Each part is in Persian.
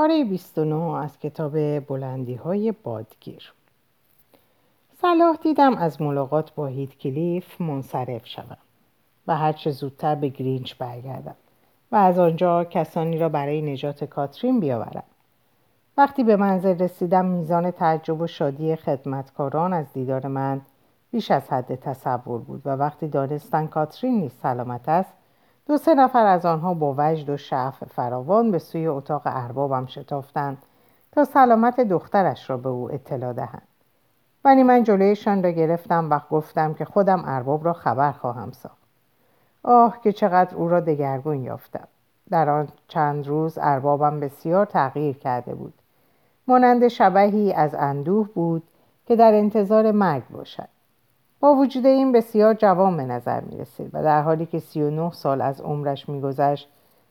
پاره 29 از کتاب بلندی های بادگیر. صلاح دیدم از ملاقات با هیت کلیف منصرف شوم و هرچه زودتر به گرینچ برگردم و از آنجا کسانی را برای نجات کاترین بیاورم. وقتی به منزل رسیدم میزان تعجب و شادی خدمتکاران از دیدار من بیش از حد تصور بود و وقتی دانستن کاترین نیز سلامت است دو سه نفر از آنها با وجد و شعف فراوان به سوی اتاق اربابم شتافتند تا سلامت دخترش را به او اطلاع دهند. ولی من جلویشان را گرفتم و گفتم که خودم ارباب را خبر خواهم ساخت. آه که چقدر او را دگرگون یافتم. در آن چند روز اربابم بسیار تغییر کرده بود. مانند شبهی از اندوه بود که در انتظار مرگ باشد. با وجود این بسیار جوان به نظر می رسید و در حالی که 39 سال از عمرش می گذشت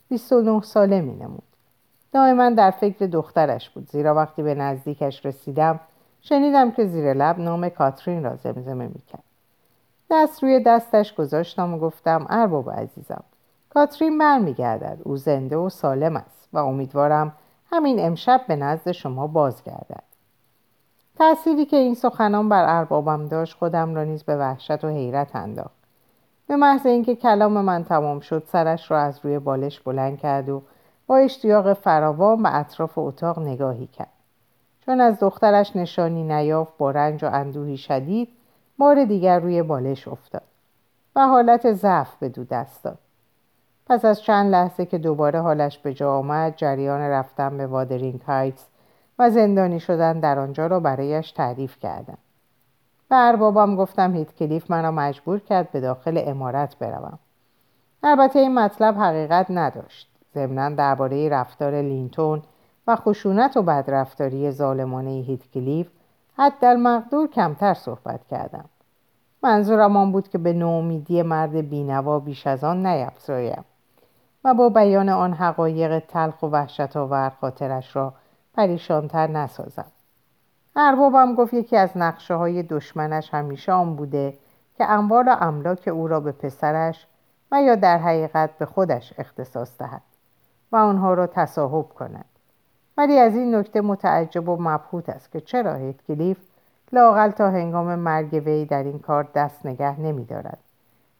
29 ساله می نمود. دائما در فکر دخترش بود زیرا وقتی به نزدیکش رسیدم شنیدم که زیر لب نام کاترین را زمزمه می کرد. دست روی دستش گذاشتم و گفتم ارباب عزیزم کاترین برمیگردد او زنده و سالم است و امیدوارم همین امشب به نزد شما بازگردد تأثیری که این سخنان بر اربابم داشت خودم را نیز به وحشت و حیرت انداخت. به محض اینکه کلام من تمام شد سرش را از روی بالش بلند کرد و با اشتیاق فراوان به اطراف اتاق نگاهی کرد. چون از دخترش نشانی نیافت با رنج و اندوهی شدید بار دیگر روی بالش افتاد و حالت ضعف به دو دست داد. پس از چند لحظه که دوباره حالش به جا آمد جریان رفتن به وادرینگ هایتس و زندانی شدن در آنجا را برایش تعریف کردم. به اربابم گفتم هیت کلیف مرا مجبور کرد به داخل امارت بروم. البته این مطلب حقیقت نداشت. ضمنا درباره رفتار لینتون و خشونت و بدرفتاری ظالمانه هیت کلیف حد مقدور کمتر صحبت کردم. منظورم آن بود که به نومیدی مرد بینوا بیش از آن نیفزایم و با بیان آن حقایق تلخ و وحشت آور خاطرش را پریشانتر نسازم. اربابم گفت یکی از نقشه های دشمنش همیشه آن بوده که اموال و املاک او را به پسرش و یا در حقیقت به خودش اختصاص دهد و آنها را تصاحب کند. ولی از این نکته متعجب و مبهوت است که چرا هیتکلیف لاقل تا هنگام مرگ وی در این کار دست نگه نمی دارد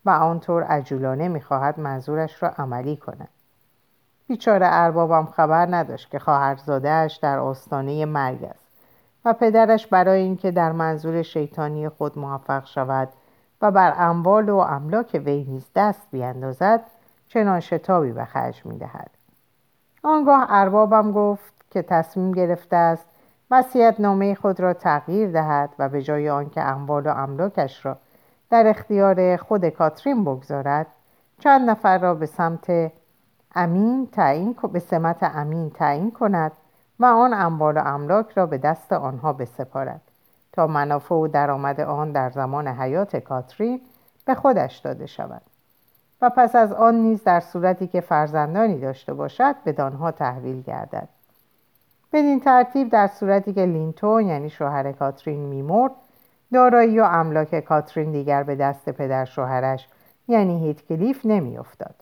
و آنطور عجولانه می‌خواهد منظورش را عملی کند. بیچاره اربابم خبر نداشت که خواهرزادهاش در آستانه مرگ است و پدرش برای اینکه در منظور شیطانی خود موفق شود و بر اموال و املاک وی نیز دست بیاندازد چنان شتابی به خرج می‌دهد. آنگاه اربابم گفت که تصمیم گرفته است وصیت نامه خود را تغییر دهد و به جای آنکه اموال و املاکش را در اختیار خود کاترین بگذارد چند نفر را به سمت امین تعیین به سمت امین تعیین کند و آن اموال و املاک را به دست آنها بسپارد تا منافع و درآمد آن در زمان حیات کاترین به خودش داده شود. و پس از آن نیز در صورتی که فرزندانی داشته باشد به دانها تحویل گردد. بدین ترتیب در صورتی که لینتون یعنی شوهر کاترین میمرد دارایی و املاک کاترین دیگر به دست پدر شوهرش یعنی هیتکلیف نمیافتاد.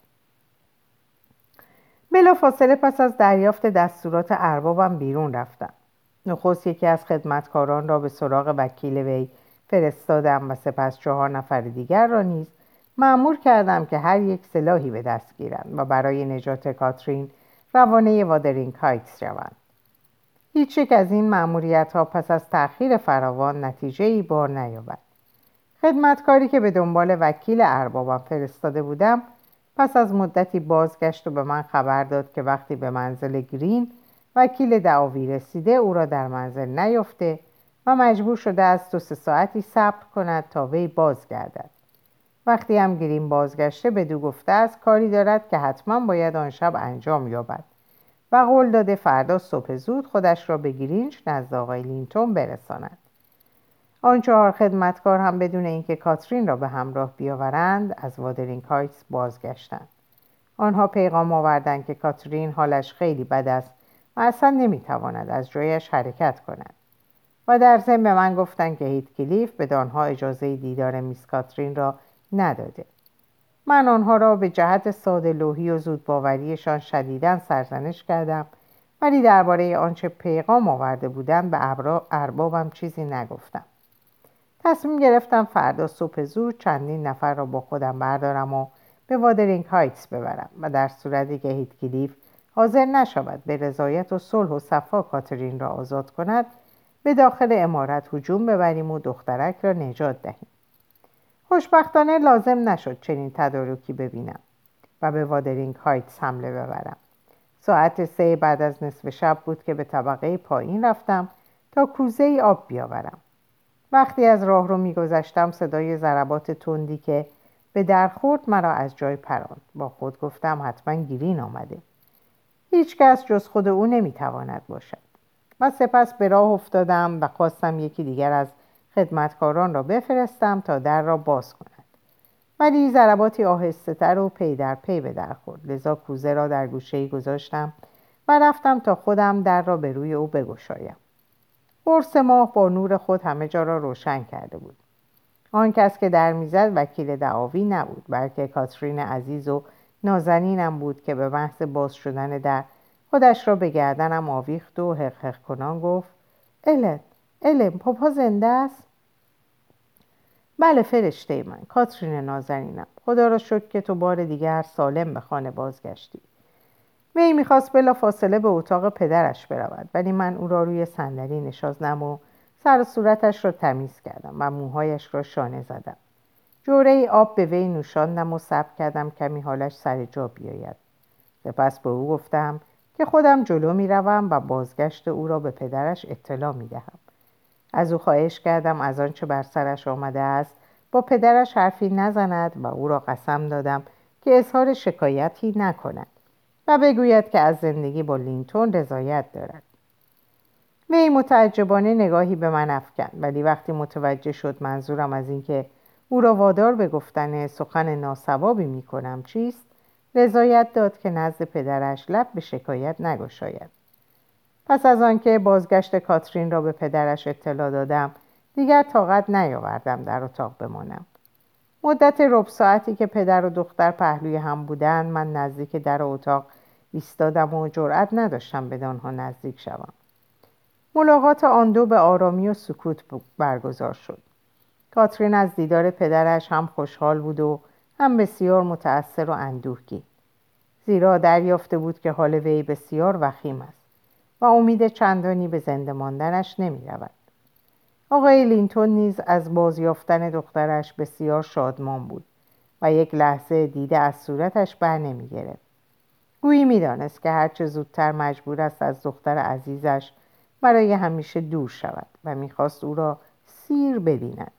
بلا فاصله پس از دریافت دستورات اربابم بیرون رفتم. نخست یکی از خدمتکاران را به سراغ وکیل وی فرستادم و سپس چهار نفر دیگر را نیز معمور کردم که هر یک سلاحی به دست گیرند و برای نجات کاترین روانه وادرینگ هایتس شوند. هیچ یک از این معمولیت ها پس از تأخیر فراوان نتیجه ای بار نیاورد خدمتکاری که به دنبال وکیل اربابم فرستاده بودم پس از مدتی بازگشت و به من خبر داد که وقتی به منزل گرین وکیل دعاوی رسیده او را در منزل نیافته و مجبور شده است دو سه ساعتی صبر کند تا وی بازگردد. وقتی هم گرین بازگشته به دو گفته است کاری دارد که حتما باید آن شب انجام یابد و قول داده فردا صبح زود خودش را به گرینج نزد آقای لینتون برساند. آن چهار خدمتکار هم بدون اینکه کاترین را به همراه بیاورند از وادرینگ هایتس بازگشتند. آنها پیغام آوردند که کاترین حالش خیلی بد است و اصلا نمی‌تواند از جایش حرکت کند. و در ضمن به من گفتند که هیت کلیف به آنها اجازه دیدار میس کاترین را نداده. من آنها را به جهت ساده لوحی و زودباوریشان شدیدا سرزنش کردم ولی درباره آنچه پیغام آورده بودند به اربابم چیزی نگفتم. تصمیم گرفتم فردا صبح زود چندین نفر را با خودم بردارم و به وادرینگ هایتس ببرم و در صورتی که هیتکلیف حاضر نشود به رضایت و صلح و صفا کاترین را آزاد کند به داخل امارت هجوم ببریم و دخترک را نجات دهیم. خوشبختانه لازم نشد چنین تدارکی ببینم و به وادرینگ هایتس حمله ببرم. ساعت سه بعد از نصف شب بود که به طبقه پایین رفتم تا کوزه ای آب بیاورم. وقتی از راه رو میگذشتم صدای ضربات تندی که به در خورد مرا از جای پراند. با خود گفتم حتما گیرین آمده. هیچکس جز خود او نمی‌تواند باشد. و سپس به راه افتادم و خواستم یکی دیگر از خدمتکاران را بفرستم تا در را باز کند. ولی ضرباتی آهسته تر و پی در پی به در خورد. لذا کوزه را در گوشه گذاشتم و رفتم تا خودم در را به روی او بگشایم. قرص ماه با نور خود همه جا را روشن کرده بود. آن کس که در می‌زد وکیل دعاوی نبود بلکه کاترین عزیز و نازنینم بود که به محض باز شدن در خودش را به گردنم آویخت و حق کنان گفت الن الن پاپا زنده است؟ بله فرشته من کاترین نازنینم. خدا را شکر که تو بار دیگر سالم به خانه بازگشتی. می می‌خواست بلا فاصله به اتاق پدرش برود ولی من او را روی صندلی نشاندم و سر صورتش را تمیز کردم و موهایش را شانه زدم. جوره ای آب به وی نوشاندم و صبر کردم کمی حالش سر جا بیاید. سپس به او گفتم که خودم جلو می روم و بازگشت او را به پدرش اطلاع می دهم. از او خواهش کردم از آنچه بر سرش آمده است با پدرش حرفی نزند و او را قسم دادم که اظهار شکایتی نکند. و بگوید که از زندگی با لینتون رضایت دارد. وی متعجبانه نگاهی به من افکند ولی وقتی متوجه شد منظورم از اینکه او را وادار به گفتن سخن ناسوابی می کنم چیست رضایت داد که نزد پدرش لب به شکایت نگشاید. پس از آنکه بازگشت کاترین را به پدرش اطلاع دادم دیگر طاقت نیاوردم در اتاق بمانم. مدت ربع ساعتی که پدر و دختر پهلوی هم بودند من نزدیک در اتاق ایستادم و جرأت نداشتم به آنها نزدیک شوم ملاقات آن دو به آرامی و سکوت برگزار شد کاترین از دیدار پدرش هم خوشحال بود و هم بسیار متأثر و اندوهگین زیرا دریافته بود که حال وی بسیار وخیم است و امید چندانی به زنده ماندنش نمی رود. آقای لینتون نیز از بازیافتن دخترش بسیار شادمان بود و یک لحظه دیده از صورتش بر نمی گرفت. گویی می‌دانست که هرچه زودتر مجبور است از دختر عزیزش برای همیشه دور شود و می‌خواست او را سیر ببیند.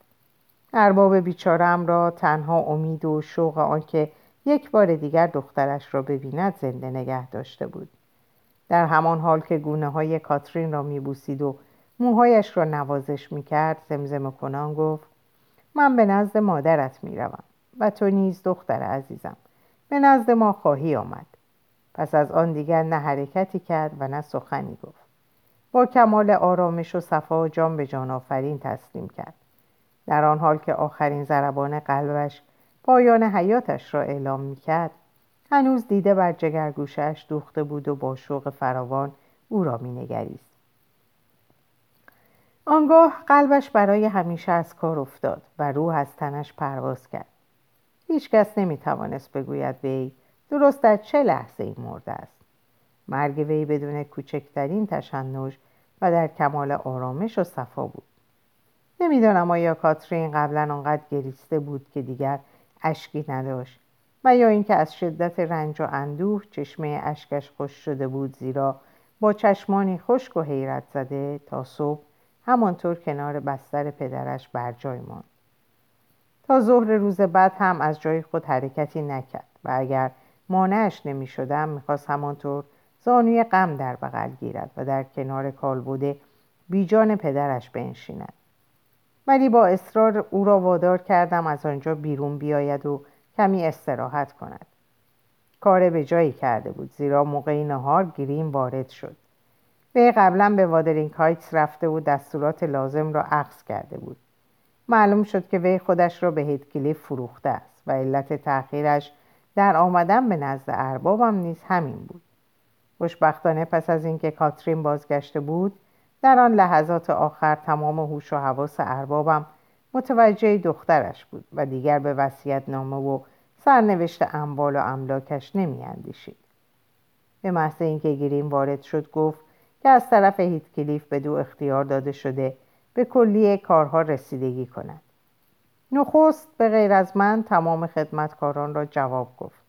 ارباب بیچارم را تنها امید و شوق آنکه یک بار دیگر دخترش را ببیند زنده نگه داشته بود. در همان حال که گونه های کاترین را میبوسید و موهایش را نوازش می‌کرد زمزمه کنان گفت من به نزد مادرت می‌روم و تو نیز دختر عزیزم. به نزد ما خواهی آمد. پس از آن دیگر نه حرکتی کرد و نه سخنی گفت. با کمال آرامش و صفا جان به جان آفرین تسلیم کرد. در آن حال که آخرین ضربان قلبش پایان حیاتش را اعلام می کرد هنوز دیده بر جگرگوشش دوخته بود و با شوق فراوان او را می نگریست. آنگاه قلبش برای همیشه از کار افتاد و روح از تنش پرواز کرد. هیچکس نمی توانست بگوید وی درست در چه لحظه ای مرده است؟ مرگ وی بدون کوچکترین تشنج و در کمال آرامش و صفا بود. نمی‌دانم آیا کاترین قبلا آنقدر گریسته بود که دیگر اشکی نداشت و یا اینکه از شدت رنج و اندوه چشمه اشکش خوش شده بود زیرا با چشمانی خشک و حیرت زده تا صبح همانطور کنار بستر پدرش بر جای ماند. تا ظهر روز بعد هم از جای خود حرکتی نکرد و اگر مانعش نمی شدم می‌خواست همانطور زانوی غم در بغل گیرد و در کنار کالبد بیجان پدرش بنشیند. ولی با اصرار او را وادار کردم از آنجا بیرون بیاید و کمی استراحت کند. کار به جایی کرده بود زیرا موقع نهار گریم وارد شد. وی قبلا به وادرینگ هایتس رفته و دستورات لازم را عکس کرده بود. معلوم شد که وی خودش را به هیدکلیف فروخته است و علت تأخیرش در آمدن به نزد اربابم نیز همین بود. خوشبختانه پس از اینکه کاترین بازگشته بود در آن لحظات آخر تمام هوش و حواس اربابم متوجه دخترش بود و دیگر به وسیعت نامه و سرنوشت اموال و املاکش نمیاندیشید. به محض اینکه گرین وارد شد گفت که از طرف هیتکلیف به دو اختیار داده شده به کلیه کارها رسیدگی کند. نخست به غیر از من تمام خدمتکاران را جواب گفت.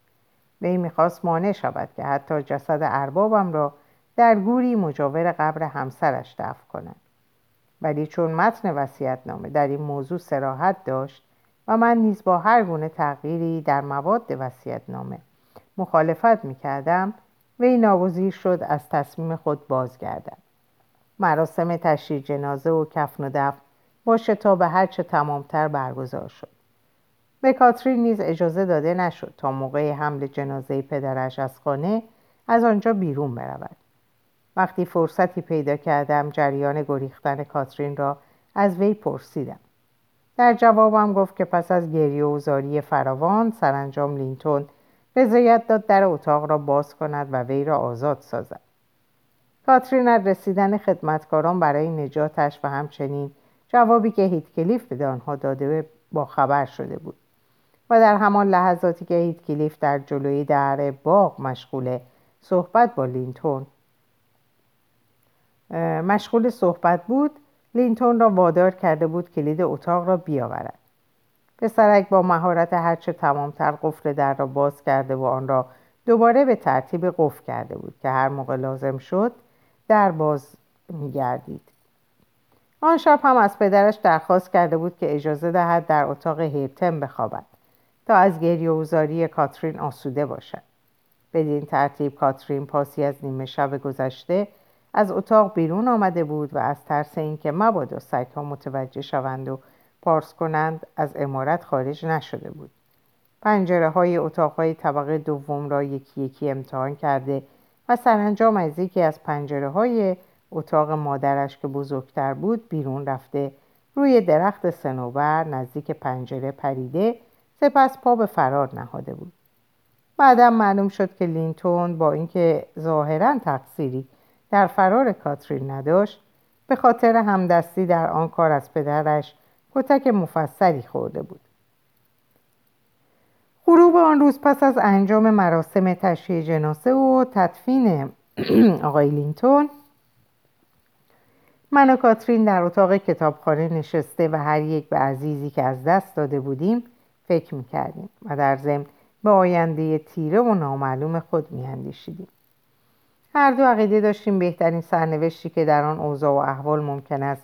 وی می‌خواست مانع شود که حتی جسد اربابم را در گوری مجاور قبر همسرش دفن کند. ولی چون متن نامه در این موضوع سراحت داشت و من نیز با هر گونه تغییری در مواد نامه مخالفت می‌کردم وی ناگزیر شد از تصمیم خود بازگردد. مراسم تشییع جنازه و کفن و دفن با شتاب هرچه تمامتر برگزار شد. به کاترین نیز اجازه داده نشد تا موقع حمل جنازه پدرش از خانه از آنجا بیرون برود. وقتی فرصتی پیدا کردم جریان گریختن کاترین را از وی پرسیدم. در جوابم گفت که پس از گریه و زاری فراوان سرانجام لینتون رضایت داد در اتاق را باز کند و وی را آزاد سازد. کاترین از رسیدن خدمتکاران برای نجاتش و همچنین جوابی که هیتکلیف به آنها داده با خبر شده بود. و در همان لحظاتی که هیتکلیف در جلوی در باغ مشغول صحبت با لینتون مشغول صحبت بود لینتون را وادار کرده بود کلید اتاق را بیاورد. پسرک با مهارت هرچه تمامتر قفل در را باز کرده و آن را دوباره به ترتیب قفل کرده بود که هر موقع لازم شد در باز میگردید. آن شب هم از پدرش درخواست کرده بود که اجازه دهد در اتاق هیرتم بخوابد تا از گریه و کاترین آسوده باشد. بدین ترتیب کاترین پاسی از نیمه شب گذشته از اتاق بیرون آمده بود و از ترس اینکه مبادا سگها متوجه شوند و پارس کنند از امارت خارج نشده بود. پنجره های اتاق های طبقه دوم را یکی یکی امتحان کرده و سرانجام از یکی از پنجره های اتاق مادرش که بزرگتر بود بیرون رفته. روی درخت سنوبر نزدیک پنجره پریده سپس پا به فرار نهاده بود. بعدم معلوم شد که لینتون با اینکه ظاهرا تقصیری در فرار کاترین نداشت به خاطر همدستی در آن کار از پدرش کتک مفصلی خورده بود. غروب آن روز پس از انجام مراسم تشییع جناسه و تدفین آقای لینتون من و کاترین در اتاق کتابخانه نشسته و هر یک به عزیزی که از دست داده بودیم فکر می‌کردیم و در ضمن به آینده تیره و نامعلوم خود میاندیشیدیم. هر دو عقیده داشتیم بهترین سرنوشتی که در آن اوضاع و احوال ممکن است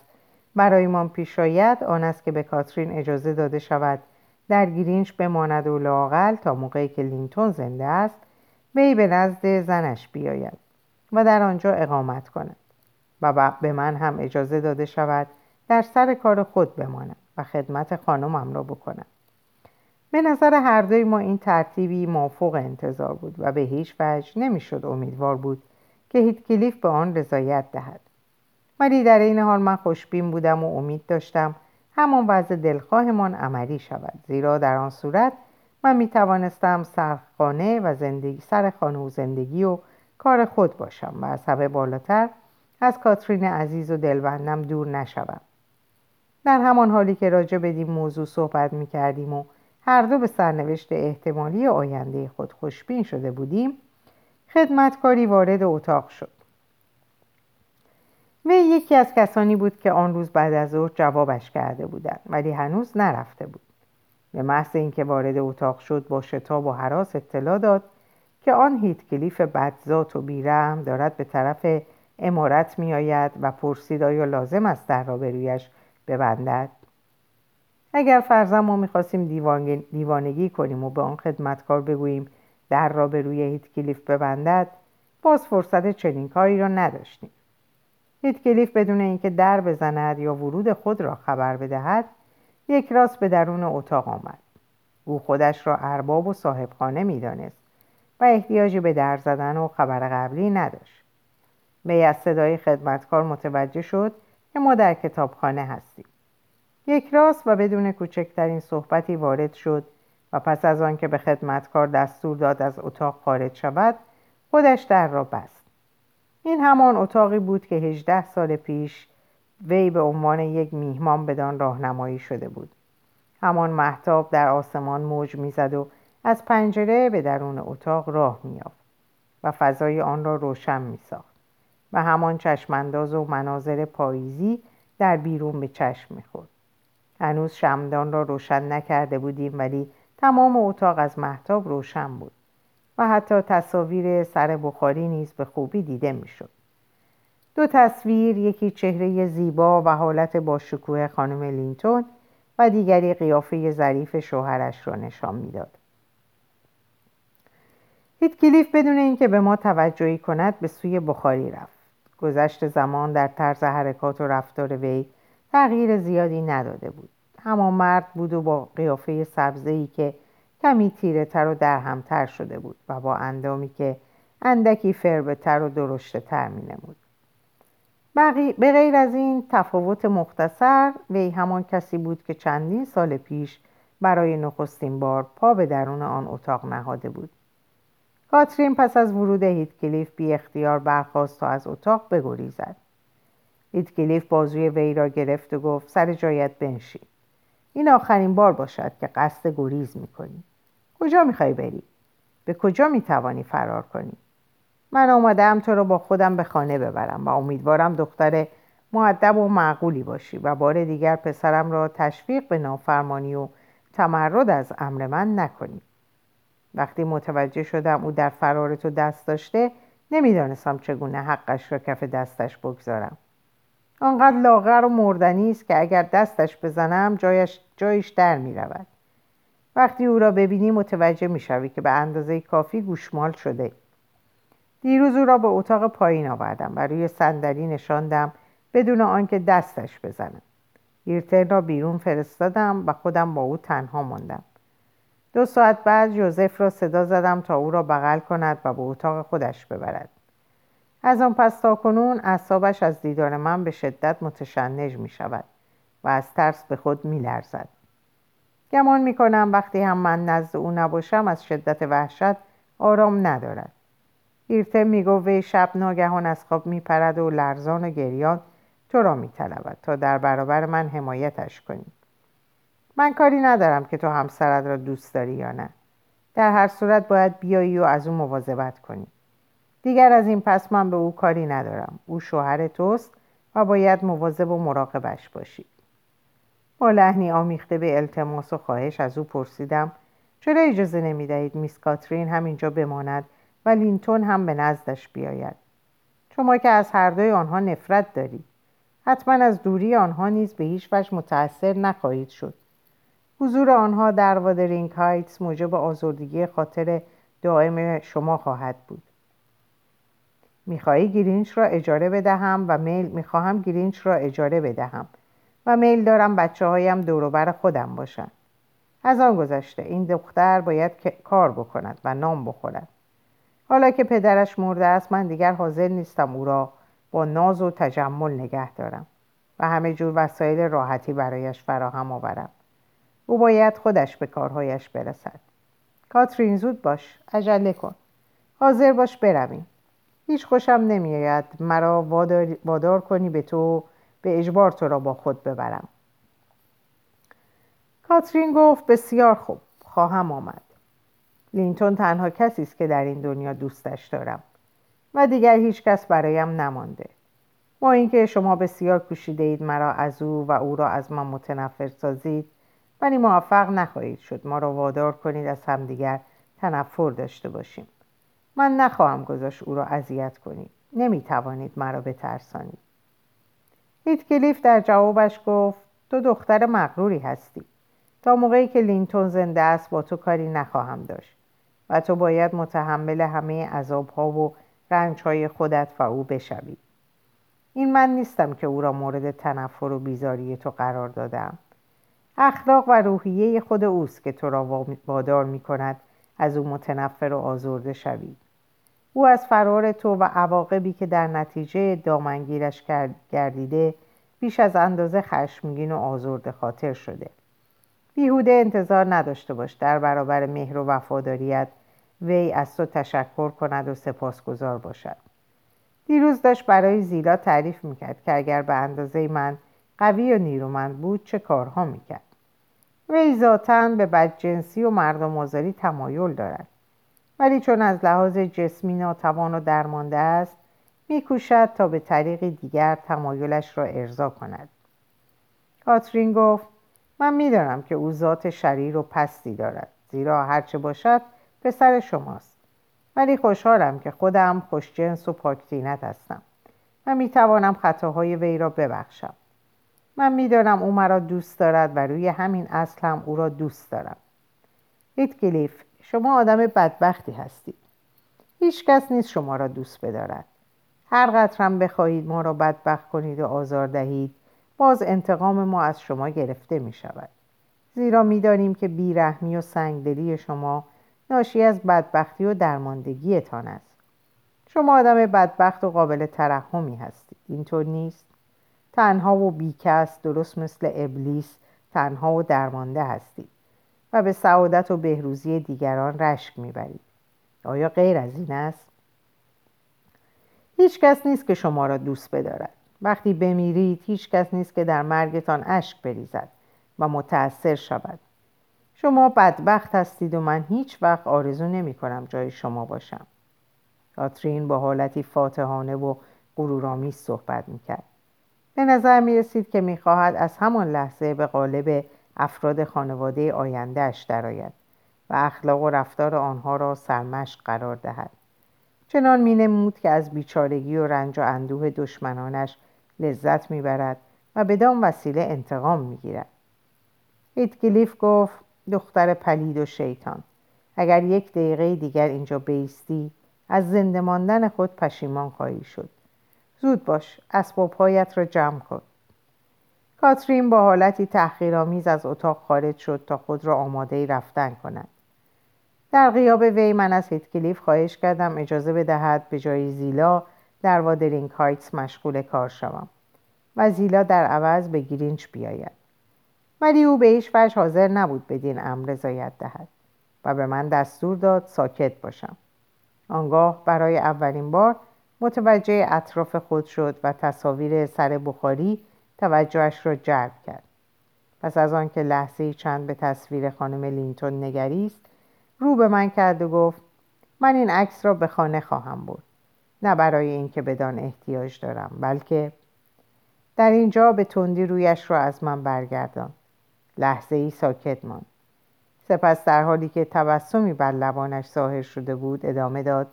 برایمان پیش آید آن است که به کاترین اجازه داده شود در گرینچ بماند و لاقل تا موقعی که لینتون زنده است وی به نزد زنش بیاید و در آنجا اقامت کند. و به من هم اجازه داده شود در سر کار خود بمانم و خدمت خانمم را بکنم. به نظر هر دوی ما این ترتیبی موفق انتظار بود و به هیچ وجه نمی‌شد امیدوار بود که هیت کلیف به آن رضایت دهد. ولی در این حال من خوشبین بودم و امید داشتم همان وضع دلخواهمان عملی شود. زیرا در آن صورت من می توانستم سرخانه و زندگی سر خانه و زندگی و کار خود باشم و از همه بالاتر از کاترین عزیز و دلبندم دور نشوم. در همان حالی که راجع بدیم موضوع صحبت می کردیم و هر دو به سرنوشت احتمالی آینده خود خوشبین شده بودیم خدمتکاری وارد اتاق شد. وی یکی از کسانی بود که آن روز بعد از ظهر جوابش کرده بودند ولی هنوز نرفته بود. به محض اینکه وارد اتاق شد با شتاب و حراس اطلاع داد که آن هیت کلیف بدذات و بیرم دارد به طرف امارت می آید و پرسید آیا لازم است در را به رویش ببندد؟ اگر فرزن ما می‌خواستیم دیوانگی کنیم و به آن خدمتکار بگوییم در را به روی هیت کلیف ببندد باز فرصت چنین کاری را نداشتیم. هیتکلیف بدون اینکه در بزند یا ورود خود را خبر بدهد یک راست به درون اتاق آمد. او خودش را ارباب و صاحبخانه می‌دانست و احتیاجی به در زدن و خبر قبلی نداشت. وی از صدای خدمتکار متوجه شد که ما در کتابخانه هستیم. یک راست و بدون کوچکترین صحبتی وارد شد و پس از آنکه به خدمتکار دستور داد از اتاق خارج شود خودش در را بست. این همان اتاقی بود که هجده سال پیش وی به عنوان یک میهمان بدان راهنمایی شده بود. همان محتاب در آسمان موج می‌زد و از پنجره به درون اتاق راه میافت و فضای آن را روشن میساخت. و همان چشمانداز و مناظر پاییزی در بیرون به چشم می‌خورد. هنوز شمدان را روشن نکرده بودیم ولی تمام اتاق از محتاب روشن بود و حتی تصاویر سر بخاری نیز به خوبی دیده می‌شد. دو تصویر یکی چهره زیبا و حالت با شکوه خانم لینتون و دیگری قیافه ظریف شوهرش را نشان می‌داد. کلیف بدون اینکه به ما توجهی کند به سوی بخاری رفت. گذشت زمان در طرز حرکات و رفتار وی تغییر زیادی نداده بود همان مرد بود و با قیافه سبزه‌ای که کمی تیره تر و درهمتر شده بود و با اندامی که اندکی فربتر و درشته تر می نمود. به غیر از این تفاوت مختصر وی همان کسی بود که چندین سال پیش برای نخستین بار پا به درون آن اتاق نهاده بود کاترین پس از ورود هیتکلیف بی اختیار برخواست تا از اتاق بگریزد. هیتکلیف بازوی وی را گرفت و گفت سر جایت بنشین. این آخرین بار باشد که قصد گریز می‌کنی. کجا می‌خوای بری؟ به کجا می‌توانی فرار کنی؟ من آمدم تو را با خودم به خانه ببرم و امیدوارم دختر معدب و معقولی باشی و بار دیگر پسرم را تشویق به نافرمانی و تمرد از امر من نکنی. وقتی متوجه شدم او در فرار تو دست داشته نمی‌دانستم چگونه حقش را کف دستش بگذارم. آنقدر لاغر و مردنی است که اگر دستش بزنم جایش جایش در می رود. وقتی او را ببینی متوجه می شوی که به اندازه کافی گوشمال شده. دیروز او را به اتاق پایین آوردم و روی صندلی نشاندم بدون آنکه دستش بزنم. ایرتر را بیرون فرستادم و خودم با او تنها ماندم. دو ساعت بعد جوزف را صدا زدم تا او را بغل کند و به اتاق خودش ببرد از آن پس تا کنون اعصابش از دیدار من به شدت متشنج می شود و از ترس به خود می لرزد. گمان می کنم وقتی هم من نزد او نباشم از شدت وحشت آرام ندارد. ایرته می وی شب ناگهان از خواب می پرد و لرزان و گریان تو را می تا در برابر من حمایتش کنی. من کاری ندارم که تو همسرت را دوست داری یا نه. در هر صورت باید بیایی و از او مواظبت کنی. دیگر از این پس من به او کاری ندارم. او شوهر توست و باید مواظب و مراقبش باشی. با لحنی آمیخته به التماس و خواهش از او پرسیدم چرا اجازه نمی دهید میس کاترین همینجا بماند و لینتون هم به نزدش بیاید؟ شما که از هر دوی آنها نفرت دارید حتما از دوری آنها نیز به هیچ وجه متأثر نخواهید شد. حضور آنها در وادرینگ هایتس موجب آزردگی خاطر دائم شما خواهد بود. می‌خواهی گرینچ را اجاره بدهم و میل می‌خواهم گرینچ را اجاره بدهم و میل دارم بچه هایم دوروبر خودم باشند از آن گذشته این دختر باید کار بکند و نام بخورد. حالا که پدرش مرده است من دیگر حاضر نیستم او را با ناز و تجمل نگه دارم و همه جور وسایل راحتی برایش فراهم آورم. او باید خودش به کارهایش برسد. کاترین زود باش عجله کن. حاضر باش برویم. هیچ خوشم نمیآید مرا وادار, کنی به تو به اجبار تو را با خود ببرم. کاترین گفت بسیار خوب خواهم آمد. لینتون تنها کسی است که در این دنیا دوستش دارم و دیگر هیچ کس برایم نمانده. با اینکه شما بسیار کوشیده مرا از او و او را از من متنفر سازید ولی موفق نخواهید شد ما را وادار کنید از همدیگر تنفر داشته باشیم. من نخواهم گذاشت او را اذیت کنید. نمی‌توانید مرا بترسانید. کلیف در جوابش گفت تو دختر مغروری هستی. تا موقعی که لینتون زنده است با تو کاری نخواهم داشت و تو باید متحمل همه عذابها و رنجهای خودت و او بشوی. این من نیستم که او را مورد تنفر و بیزاری تو قرار دادم. اخلاق و روحیه خود اوست که تو را وادار می کند از او متنفر و آزرده شوی. او از فرار تو و عواقبی که در نتیجه دامنگیرش گردیده بیش از اندازه خشمگین و آزرده خاطر شده. بیهوده انتظار نداشته باش در برابر مهر و وفاداریت وی از تو تشکر کند و سپاسگزار باشد. دیروز داشت برای زیلا تعریف می‌کرد که اگر به اندازه من قوی و نیرومند بود چه کارها می‌کرد. وی ذاتا به بدجنسی و مردم آزاری تمایل دارد. ولی چون از لحاظ جسمی ناتوان و درمانده است میکوشد تا به طریق دیگر تمایلش را ارضا کند. کاترین گفت من می‌دانم که او ذات شریر و پستی دارد زیرا هرچه باشد پسر شماست. ولی خوشحالم که خودم خوشجنس و پاکتینت هستم و می‌توانم خطاهای وی را ببخشم. من می‌دانم او مرا دوست دارد و روی همین اصل هم او را دوست دارم. کلیف شما آدم بدبختی هستید. هیچ کس نیست شما را دوست بدارد. هر قطرم بخواهید ما را بدبخت کنید و آزار دهید باز انتقام ما از شما گرفته می شود زیرا می‌دانیم که بیرحمی و سنگدلی شما ناشی از بدبختی و درماندگیتان است. شما آدم بدبخت و قابل ترحمی هستید. اینطور نیست؟ تنها و بیکس درست مثل ابلیس تنها و درمانده هستید و به سعادت و بهروزی دیگران رشک می‌برید آیا غیر از این است؟ هیچ کس نیست که شما را دوست بدارد. وقتی بمیرید هیچ کس نیست که در مرگتان اشک بریزد و متأثر شود. شما بدبخت هستید و من هیچ وقت آرزو نمی کنم جای شما باشم. کاترین با حالتی فاتحانه و غرورآمیز صحبت می‌کرد. به نظر می رسید که می‌خواهد از همان لحظه به قالب افراد خانواده آیندهش درآید و اخلاق و رفتار آنها را سرمشق قرار دهد. چنان می نمود که از بیچارگی و رنج و اندوه دشمنانش لذت می‌برد و بدان وسیله انتقام می‌گیرد. هیتکلیف گفت دختر پلید و شیطان اگر یک دقیقه دیگر اینجا بیستی از زنده ماندن خود پشیمان خواهی شد. زود باش اسبابهایت را جمع کن. کاترین با حالتی تحقیرآمیز از اتاق خارج شد تا خود را آماده رفتن کند. در غیاب وی من از هیتکلیف خواهش کردم اجازه بدهد به جای زیلا در وادرینگ هایتس مشغول کار شوم و زیلا در عوض به گرینچ بیاید. ولی او به هیچ وجه حاضر نبود بدین امر رضایت دهد و به من دستور داد ساکت باشم. آنگاه برای اولین بار متوجه اطراف خود شد و تصاویر سر بخاری توجهش را جلب کرد. پس از آنکه لحظه چند به تصویر خانم لینتون نگریست رو به من کرد و گفت من این عکس را به خانه خواهم برد. نه برای اینکه بدان احتیاج دارم بلکه در اینجا به تندی رویش را از من برگردان. لحظه ای ساکت ماند. سپس در حالی که تبسمی بر لبانش ظاهر شده بود ادامه داد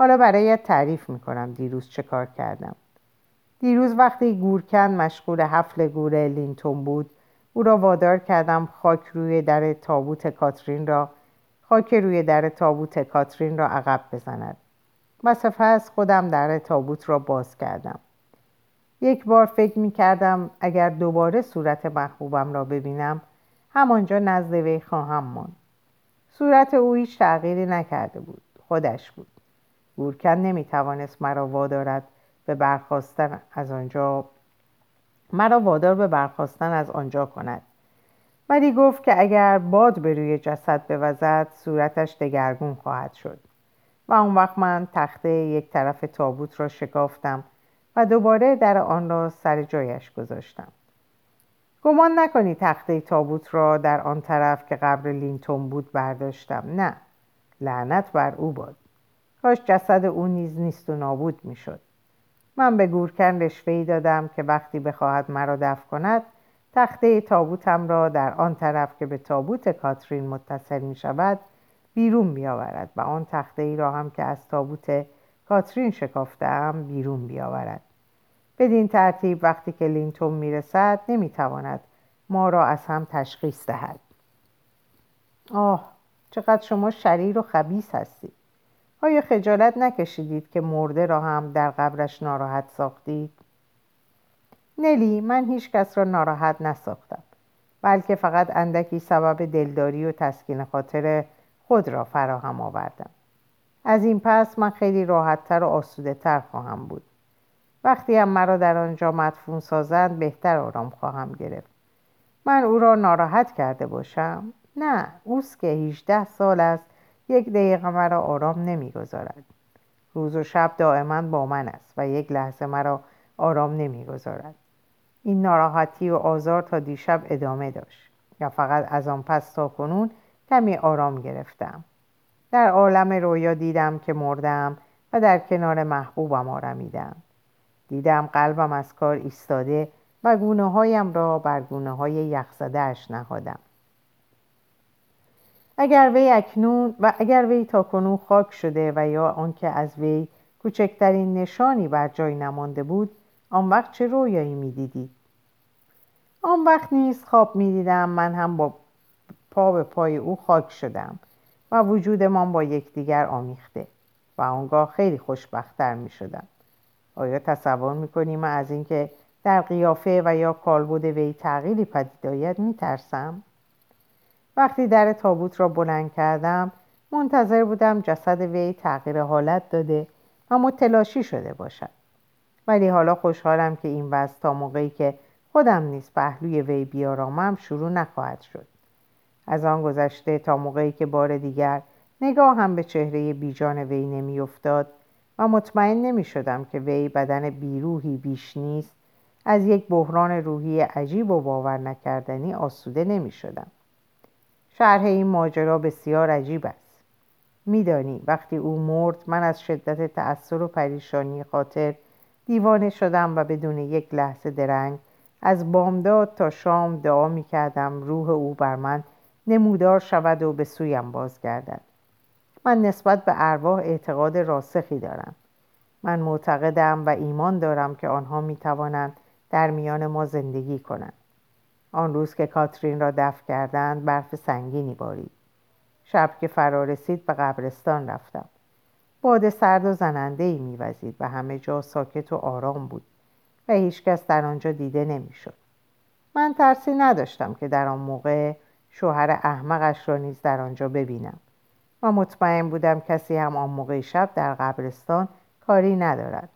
حالا برایت تعریف می‌کنم دیروز چه کار کردم. دیروز وقتی گورکن مشغول حفل گور لینتون بود او را وادار کردم خاک روی در تابوت کاترین را خاک روی در تابوت کاترین را عقب بزند و سپس خودم در تابوت را باز کردم. یک بار فکر می کردم اگر دوباره صورت محبوبم را ببینم همانجا نزد وی خواهم ماند. صورت او هیچ تغییری نکرده بود خودش بود. گورکن نمی توانست مرا وادارد به برخواستن از آنجا. مرا وادار به برخواستن از آنجا کند. ولی گفت که اگر باد به روی جسد بوزد صورتش دگرگون خواهد شد. و اون وقت من تخته یک طرف تابوت را شکافتم و دوباره در آن را سر جایش گذاشتم. گمان نکنی تخته تابوت را در آن طرف که قبر لینتون بود برداشتم. نه لعنت بر او باد. کاش جسد او نیز نیست و نابود می‌شد. من به گورکن رشوه دادم که وقتی بخواهد مرا دفع کند تخته تابوتم را در آن طرف که به تابوت کاترین متصل می شود بیرون بیاورد و آن تخته ای را هم که از تابوت کاترین شکافتم بیرون بیاورد. بدین ترتیب وقتی که لینتون می‌رسد نمی‌تواند ما را از هم تشخیص دهد. آه چقدر شما شریر و خبیس هستید. آیا خجالت نکشیدید که مرده را هم در قبرش ناراحت ساختید؟ نلی من هیچ کس را ناراحت نساختم بلکه فقط اندکی سبب دلداری و تسکین خاطر خود را فراهم آوردم. از این پس من خیلی راحتتر و آسوده تر خواهم بود. وقتی هم مرا در آنجا مدفون سازند بهتر آرام خواهم گرفت. من او را ناراحت کرده باشم؟ نه اوست که 18 سال است یک دقیقه مرا آرام نمی‌گذارد. روز و شب دائما با من است و یک لحظه مرا آرام نمی‌گذارد. این ناراحتی و آزار تا دیشب ادامه داشت. یا فقط از آن پس تا کنون کمی آرام گرفتم. در عالم رویا دیدم که مردم و در کنار محبوبم آرمیدم دیدم قلبم از کار ایستاده و گونه هایم را بر گونه های یخزدهش نهادم. اگر وی اکنون و اگر وی تا کنون خاک شده و یا آنکه از وی کوچکترین نشانی بر جای نمانده بود آن وقت چه رویایی می‌دیدید آن وقت نیز خواب می‌دیدم من هم با پا به پای او خاک شدم و وجودمان با یکدیگر آمیخته و آنگاه خیلی خوشبختتر می شدم. آیا تصور می کنیم از اینکه در قیافه و یا کالبد وی تغییری پدید آید می ترسم؟ وقتی در تابوت را بلند کردم منتظر بودم جسد وی تغییر حالت داده و متلاشی شده باشد ولی حالا خوشحالم که این وضع تا موقعی که خودم نیز پهلوی وی بیارامم شروع نخواهد شد از آن گذشته تا موقعی که بار دیگر نگاه هم به چهره بیجان وی نمیافتاد و مطمئن نمی شدم که وی بدن بیروحی بیش نیست از یک بحران روحی عجیب و باور نکردنی آسوده نمی شدم. شرح این ماجرا بسیار عجیب است. میدانی وقتی او مرد من از شدت تأثیر و پریشانی خاطر دیوانه شدم و بدون یک لحظه درنگ از بامداد تا شام دعا می کردم روح او بر من نمودار شود و به سویم بازگردد. من نسبت به ارواح اعتقاد راسخی دارم. من معتقدم و ایمان دارم که آنها می توانند در میان ما زندگی کنند. آن روز که کاترین را دفع کردند برف سنگینی بارید. شب که فرا رسید به قبرستان رفتم. باد سرد و زننده ای میوزید و همه جا ساکت و آرام بود و هیچکس در آنجا دیده نمی‌شد. من ترسی نداشتم که در آن موقع شوهر احمقش را نیز در آنجا ببینم و مطمئن بودم کسی هم آن موقع شب در قبرستان کاری ندارد.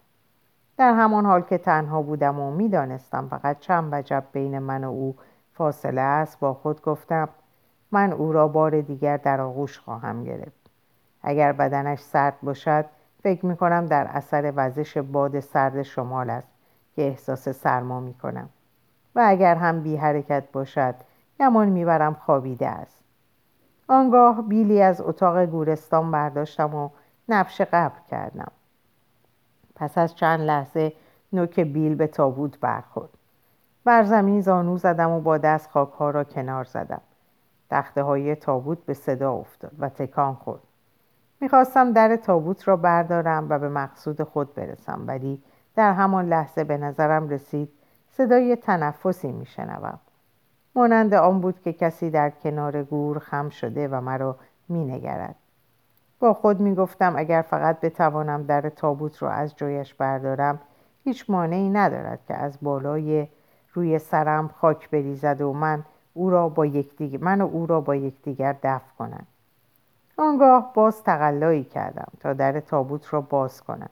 در همان حال که تنها بودم و می‌دانستم فقط چند وجب بین من و او فاصله است با خود گفتم من او را بار دیگر در آغوش خواهم گرفت. اگر بدنش سرد باشد فکر می کنم در اثر وزش باد سرد شمال است که احساس سرما می کنم و اگر هم بی حرکت باشد گمان می‌برم خوابیده است. آنگاه بیلی از اتاق گورستان برداشتم و نفش قبر کردم. پس از چند لحظه نوک بیل به تابوت برخورد. بر زمین زانو زدم و با دست خاکها را کنار زدم. تخته های تابوت به صدا افتاد و تکان خورد. می‌خواستم در تابوت را بردارم و به مقصود خود برسم ولی در همان لحظه به نظرم رسید صدای تنفسی میشنوم. مانند آن بود که کسی در کنار گور خم شده و مرا مینگرد. با خود می‌گفتم اگر فقط بتوانم در تابوت را از جایش بردارم هیچ مانعی ندارد که از بالای روی سرم خاک بریزد و من او را با یکدیگر من و او را با یکدیگر دفع کنند آنگاه باز تقلایی کردم تا در تابوت را باز کنم.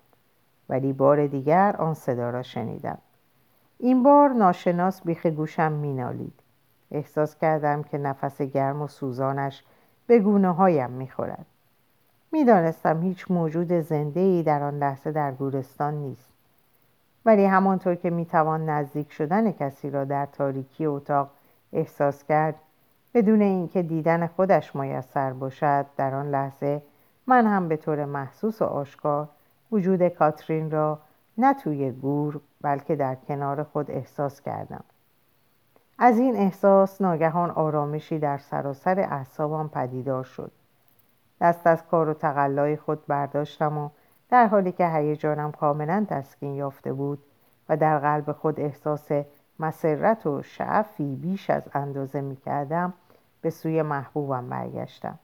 ولی بار دیگر آن صدا را شنیدم. این بار ناشناس بیخ گوشم مینالید. احساس کردم که نفس گرم و سوزانش به گونه هایم می‌خورد. می‌دانستم هیچ موجود زنده ای در آن لحظه در گورستان نیست. ولی همانطور که می‌توان نزدیک شدن کسی را در تاریکی اتاق احساس کرد بدون اینکه دیدن خودش میسر باشد در آن لحظه من هم به طور محسوس و آشکار وجود کاترین را نه توی گور بلکه در کنار خود احساس کردم. از این احساس ناگهان آرامشی در سراسر اعصابم پدیدار شد. دست از کار و تقلای خود برداشتم و در حالی که هیجانم کاملا تسکین یافته بود و در قلب خود احساس مسرت و شعفی بیش از اندازه می کردم به سوی محبوبم برگشتم.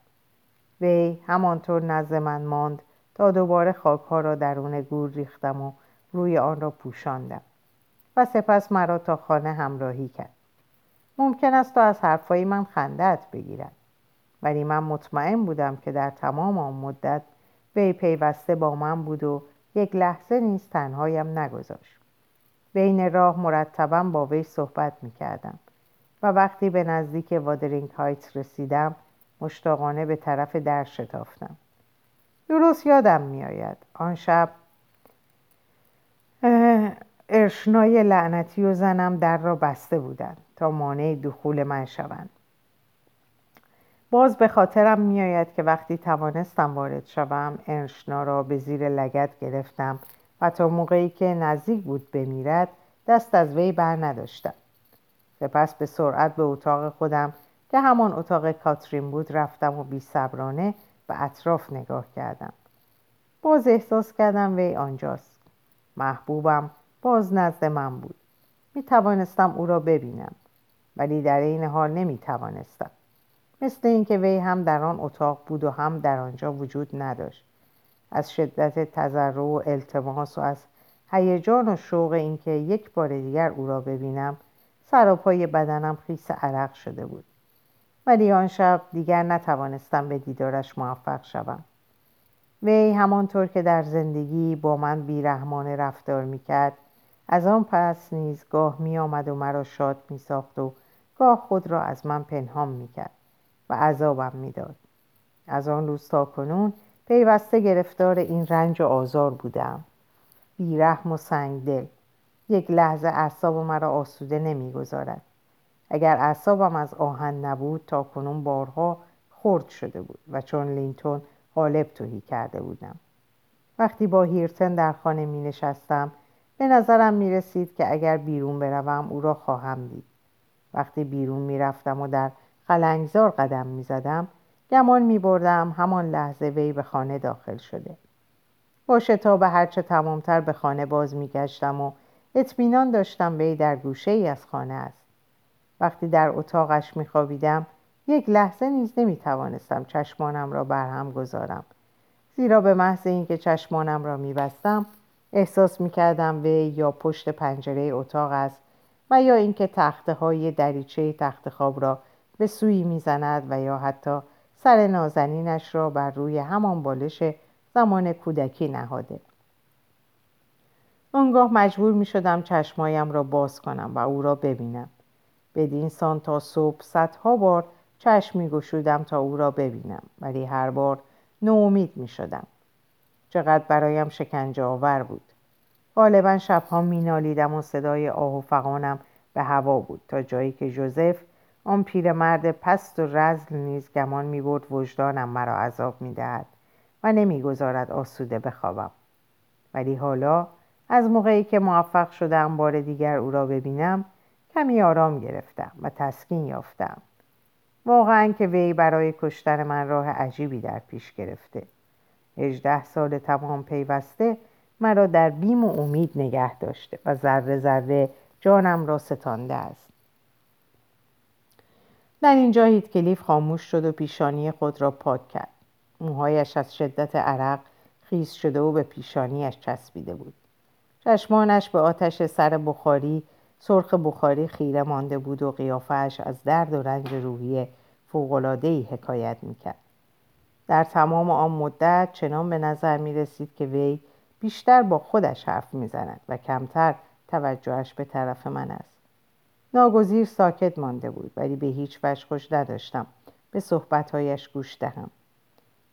وی همانطور نزد من ماند تا دوباره خاکها را درون گور ریختم و روی آن را پوشاندم و سپس مرا تا خانه همراهی کرد. ممکن است تا از حرفهای من خندت بگیرد. ولی من مطمئن بودم که در تمام آن مدت وی پیوسته با من بود و یک لحظه نیز تنهایم نگذاشت. بین راه مرتبا با وی صحبت می کردم و وقتی به نزدیک وادرینگ هایت رسیدم مشتاقانه به طرف در شتافتم. درست یادم میآید آن شب ارشنای لعنتی و زنم در را بسته بودند تا مانع دخول من شوند. باز به خاطرم میآید که وقتی توانستم وارد شوم ارشنا را به زیر لگت گرفتم و تا موقعی که نزدیک بود بمیرد دست از وی بر نداشتم. سپس به سرعت به اتاق خودم که همان اتاق کاترین بود رفتم و بی صبرانه به اطراف نگاه کردم. باز احساس کردم وی آنجاست. محبوبم باز نزد من بود. می توانستم او را ببینم ولی در این حال نمی توانستم مثل اینکه وی هم در آن اتاق بود و هم در آنجا وجود نداشت. از شدت تضرع و التماس و از هیجان و شوق اینکه یک بار دیگر او را ببینم سراپای بدنم خیس عرق شده بود. ولی آن شب دیگر نتوانستم به دیدارش موفق شوم. وی همانطور که در زندگی با من بیرحمانه رفتار می‌کرد از آن پس نیز گاه می آمد و مرا شاد می ساخت و گاه خود را از من پنهان می کرد و عذابم می‌داد. از آن روز تا کنون پیوسته گرفتار این رنج و آزار بودم. بیرحم و سنگدل. یک لحظه اعصاب مرا آسوده نمی‌گذارد. اگر اعصابم از آهن نبود تا کنون بارها خرد شده بود و چون لینتون غالب توهی کرده بودم. وقتی با هیرتن در خانه می نشستم به نظرم می رسید که اگر بیرون بروم او را خواهم دید. وقتی بیرون می رفتم و در قلنگزار قدم می زدم گمان می بردم همان لحظه وی به خانه داخل شده. با شتاب هرچه تمامتر به خانه باز می گشتم و اطمینان داشتم وی در گوشه ای از خانه است. وقتی در اتاقش می خوابیدم یک لحظه نیز نمی توانستم چشمانم را برهم گذارم. زیرا به محض اینکه چشمانم را می بستم احساس می کردم وی یا پشت پنجره اتاق است و یا اینکه تخته های دریچه تخت خواب را به سوی می‌زند و یا حتی سر نازنینش را بر روی همان بالش زمان کودکی نهاده. آنگاه مجبور می شدم چشمایم را باز کنم و او را ببینم. بدین سان تا صبح صدها بار چشم می گشودم تا او را ببینم ولی هر بار نومید می شدم چقدر برایم شکنجه آور بود. غالبا شبها می نالیدم و صدای آه و فقانم به هوا بود تا جایی که جوزف آن پیرمرد پست و رزل نیز گمان می برد وجدانم مرا عذاب می دهد و نمی‌گذارد آسوده بخوابم. ولی حالا از موقعی که موفق شدم بار دیگر او را ببینم کمی آرام گرفتم و تسکین یافتم. واقعا که وی برای کشتن من راه عجیبی در پیش گرفته. هجده سال تمام پیوسته مرا در بیم و امید نگه داشته و ذره ذره جانم را ستانده است. در اینجا هیت کلیف خاموش شد و پیشانی خود را پاک کرد. موهایش از شدت عرق خیز شده و به پیشانیش چسبیده بود. چشمانش به آتش سر بخاری سرخ بخاری خیره مانده بود و قیافش از درد و رنج روحی فوقلادهی حکایت می‌کرد. در تمام آن مدت چنان به نظر می رسید که وی بیشتر با خودش حرف می‌زند و کمتر توجهش به طرف من است. ناگزیر ساکت مانده بود ولی به هیچ وجه خوش نداشتم. به صحبتهایش گوش دهم.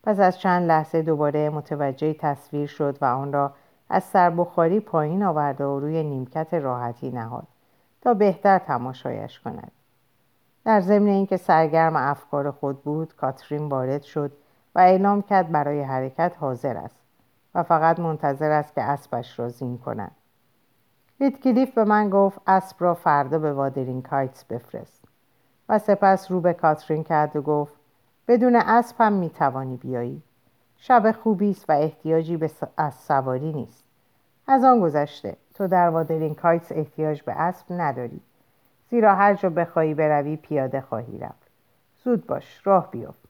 پس از چند لحظه دوباره متوجه تصویر شد و آن را از سربخاری پایین آورده و روی نیمکت راحتی نهاد تا بهتر تماشایش کند. در ضمن اینکه سرگرم افکار خود بود کاترین وارد شد و اعلام کرد برای حرکت حاضر است و فقط منتظر است که اسبش را زین کند. لیتکلیف به من گفت اسب را فردا به وادرین کایتس بفرست. و سپس رو به کاترین کرد و گفت بدون اسب هم می‌توانی بیایی. شب خوبی است و احتیاجی به از سواری نیست. از آن گذشته تو در وادرین کایتس احتیاج به اسب نداری. زیرا هر جا بخواهی بروی پیاده خواهی رفت. زود باش راه بیافت.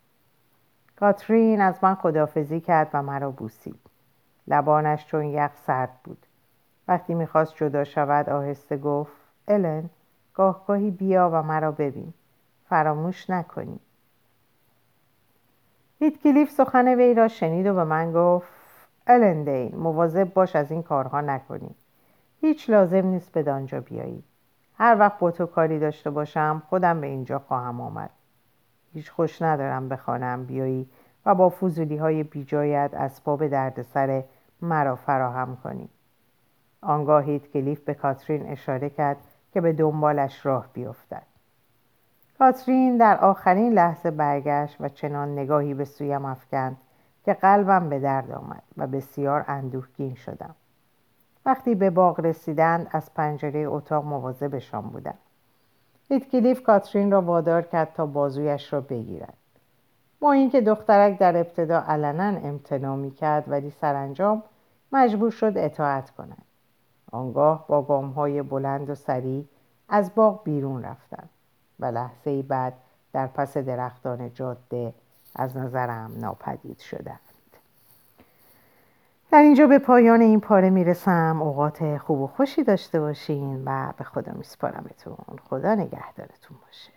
کاترین از من خدافزی کرد و مرا بوسید. لبانش چون یخ سرد بود. وقتی می‌خواست جدا شود آهسته گفت الن گاهگاهی بیا و مرا ببین. فراموش نکنی. کلیف سخن وی را شنید و به من گفت الندین مواظب باش از این کارها نکنی. هیچ لازم نیست به دانجا بیایی. هر وقت با تو کاری داشته باشم خودم به اینجا خواهم آمد. هیچ خوش ندارم بخوانم بیایی و با فضولی های بیجایت اسباب دردسر مرا فراهم کنی. آنگاه هیتکلیف به کاترین اشاره کرد که به دنبالش راه بیفتد. کاترین در آخرین لحظه برگشت و چنان نگاهی به سویم افکند که قلبم به درد آمد و بسیار اندوهگین شدم. وقتی به باغ رسیدند از پنجره اتاق مواظبشان بودم. هیتکلیف کاترین را وادار کرد تا بازویش را بگیرد. با اینکه دخترک در ابتدا علنا امتناع می‌کرد ولی سرانجام مجبور شد اطاعت کند. آنگاه با گامهای بلند و سریع از باغ بیرون رفتند و لحظه بعد در پس درختان جاده از نظرم ناپدید شدند. در اینجا به پایان این پاره می‌رسم. اوقات خوب و خوشی داشته باشین و به خدا میسپارمتون. خدا نگهدارتون باشه.